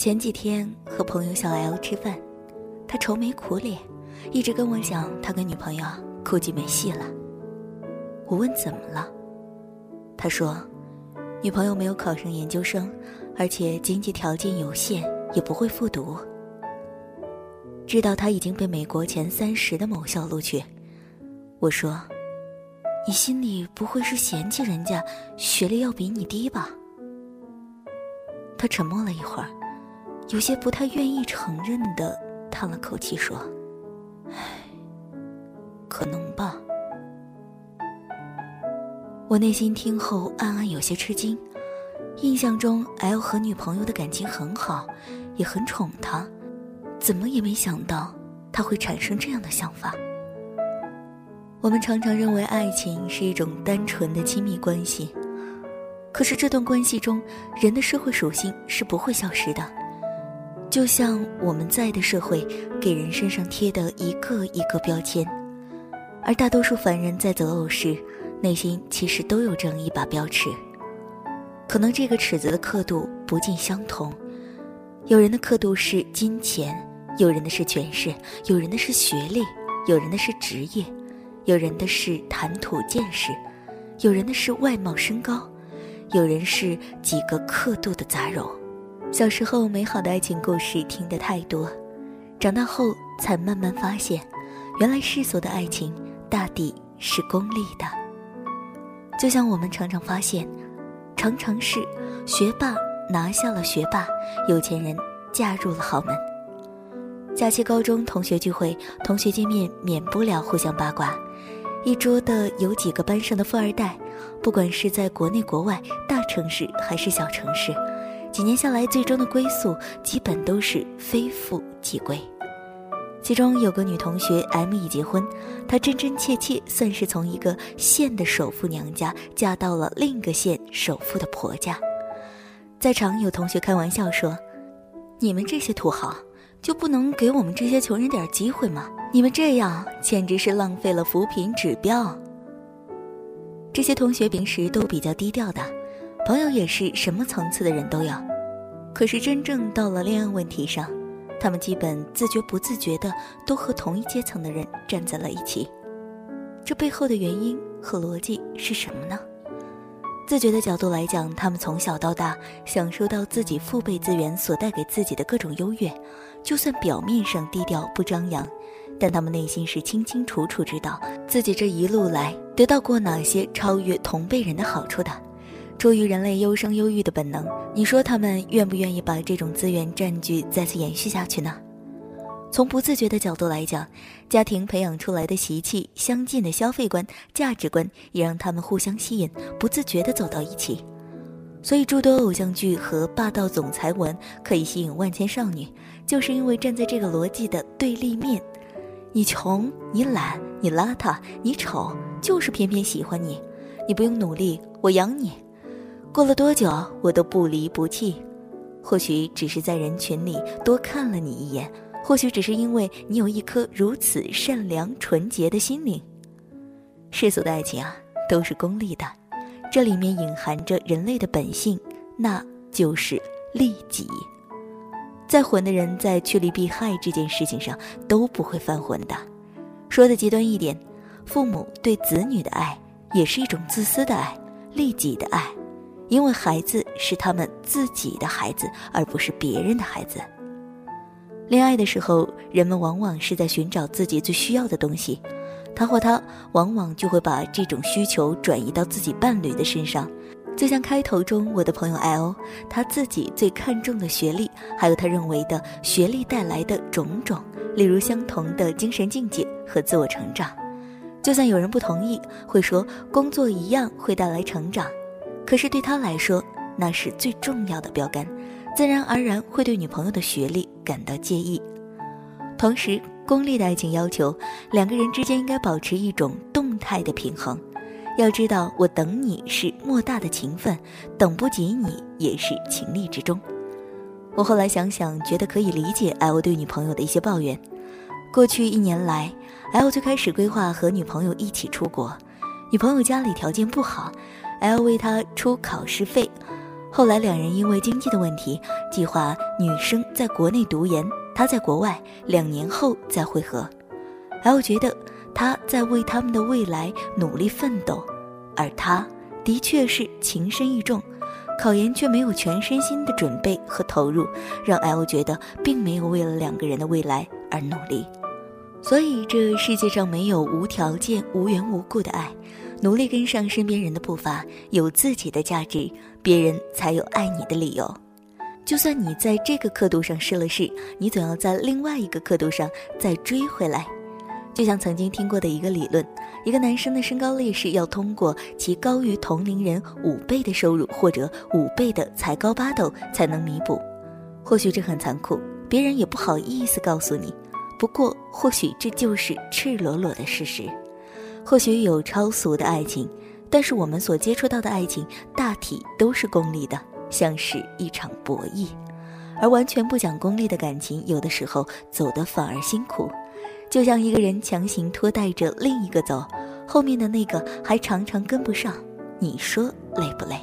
前几天和朋友小 L 吃饭，他愁眉苦脸，一直跟我讲他跟女朋友估计没戏了。我问怎么了，他说，女朋友没有考上研究生，而且经济条件有限，也不会复读。知道他已经被美国前三十的某校录取，我说，你心里不会是嫌弃人家学历要比你低吧？他沉默了一会儿。有些不太愿意承认的叹了口气，说：“唉，可能吧。”我内心听后暗暗有些吃惊。印象中，L 和女朋友的感情很好，也很宠她，怎么也没想到他会产生这样的想法。我们常常认为爱情是一种单纯的亲密关系，可是这段关系中，人的社会属性是不会消失的。就像我们在的社会给人身上贴的一个一个标签，而大多数凡人在择偶时，内心其实都有这样一把标尺。可能这个尺子的刻度不尽相同，有人的刻度是金钱，有人的是权势，有人的是学历，有人的是职业，有人的是谈吐见识，有人的是外貌身高，有人是几个刻度的杂糅。小时候美好的爱情故事听得太多，长大后才慢慢发现，原来世俗的爱情大抵是功利的。就像我们常常发现，常常是学霸拿下了学霸，有钱人嫁入了豪门。假期高中同学聚会，同学见面免不了互相八卦，一桌的有几个班上的富二代，不管是在国内国外，大城市还是小城市。几年下来，最终的归宿基本都是非富即贵。其中有个女同学 M 已结婚，她真真切切算是从一个县的首富娘家嫁到了另一个县首富的婆家。在场有同学开玩笑说：“你们这些土豪就不能给我们这些穷人点机会吗？你们这样简直是浪费了扶贫指标。”这些同学平时都比较低调的。朋友也是什么层次的人都有，可是真正到了恋爱问题上，他们基本自觉不自觉的都和同一阶层的人站在了一起。这背后的原因和逻辑是什么呢？自觉的角度来讲，他们从小到大享受到自己父辈资源所带给自己的各种优越，就算表面上低调不张扬，但他们内心是清清楚楚知道自己这一路来得到过哪些超越同辈人的好处的。出于人类优生优育的本能，你说他们愿不愿意把这种资源占据再次延续下去呢？从不自觉的角度来讲，家庭培养出来的习气、相近的消费观、价值观，也让他们互相吸引，不自觉地走到一起。所以，诸多偶像剧和霸道总裁文可以吸引万千少女，就是因为站在这个逻辑的对立面：你穷，你懒，你邋遢，你丑，就是偏偏喜欢你。你不用努力，我养你。过了多久，我都不离不弃。或许只是在人群里多看了你一眼，或许只是因为你有一颗如此善良纯洁的心灵。世俗的爱情啊，都是功利的，这里面隐含着人类的本性，那就是利己。再混的人，在趋利避害这件事情上都不会犯浑的。说的极端一点，父母对子女的爱，也是一种自私的爱，利己的爱。因为孩子是他们自己的孩子，而不是别人的孩子。恋爱的时候，人们往往是在寻找自己最需要的东西，他或她往往就会把这种需求转移到自己伴侣的身上。就像开头中我的朋友 L，他自己最看重的学历，还有他认为的学历带来的种种，例如相同的精神境界和自我成长。就算有人不同意，会说工作一样会带来成长。可是对他来说，那是最重要的标杆，自然而然会对女朋友的学历感到介意。同时，功利的爱情要求两个人之间应该保持一种动态的平衡。要知道，我等你是莫大的情分，等不及你也是情理之中。我后来想想，觉得可以理解 L 对女朋友的一些抱怨。过去一年来，L 最开始规划和女朋友一起出国，女朋友家里条件不好。L 为他出考试费，后来两人因为经济的问题，计划女生在国内读研，他在国外，两年后再会合。L 觉得他在为他们的未来努力奋斗，而他的确是情深意重，考研却没有全身心的准备和投入，让 L 觉得并没有为了两个人的未来而努力。所以这世界上没有无条件、无缘无故的爱。努力跟上身边人的步伐，有自己的价值，别人才有爱你的理由。就算你在这个刻度上失了势，你总要在另外一个刻度上再追回来。就像曾经听过的一个理论，一个男生的身高劣势要通过其高于同龄人五倍的收入或者五倍的才高八斗才能弥补。或许这很残酷，别人也不好意思告诉你。不过，或许这就是赤裸裸的事实。或许有超俗的爱情，但是我们所接触到的爱情大体都是功利的，像是一场博弈。而完全不讲功利的感情，有的时候走得反而辛苦，就像一个人强行拖带着另一个走，后面的那个还常常跟不上，你说累不累？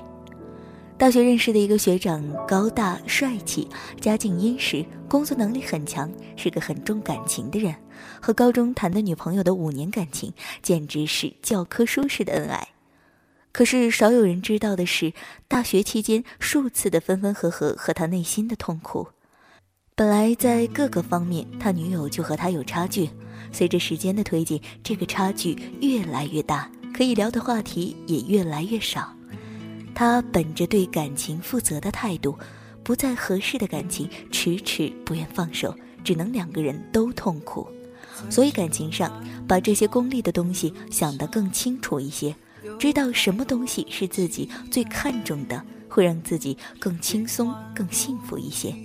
大学认识的一个学长，高大帅气，家境殷实，工作能力很强，是个很重感情的人。和高中谈的女朋友的五年感情，简直是教科书式的恩爱。可是少有人知道的是，大学期间数次的分分合合和他内心的痛苦。本来在各个方面，他女友就和他有差距，随着时间的推进，这个差距越来越大，可以聊的话题也越来越少。他本着对感情负责的态度，不再合适的感情迟迟不愿放手，只能两个人都痛苦。所以感情上，把这些功利的东西想得更清楚一些，知道什么东西是自己最看重的，会让自己更轻松、更幸福一些。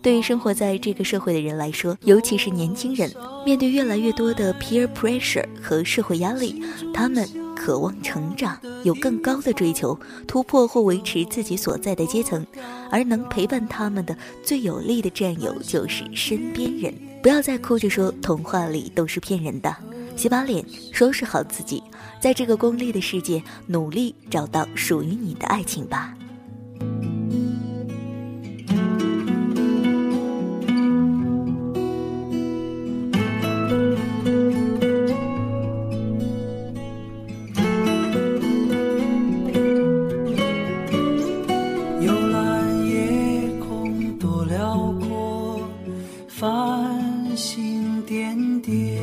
对于生活在这个社会的人来说，尤其是年轻人，面对越来越多的 peer pressure 和社会压力，他们渴望成长，有更高的追求，突破或维持自己所在的阶层，而能陪伴他们的最有力的战友就是身边人。不要再哭着说童话里都是骗人的，洗把脸，收拾好自己，在这个功利的世界，努力找到属于你的爱情吧。点点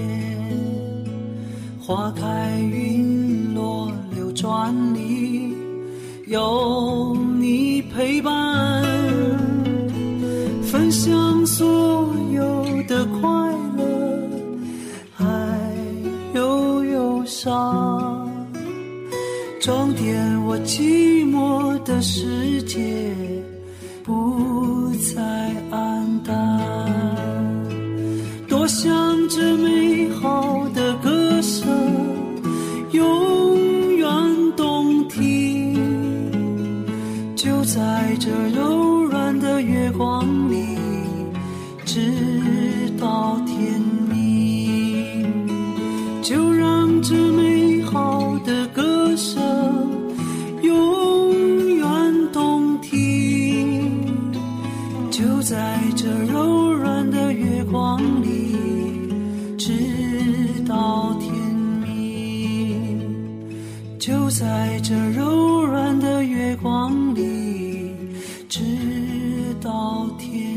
花开云落流转里有你陪伴分享所有的快乐还有忧伤。装点我寂寞的世界不再黯淡。在到天。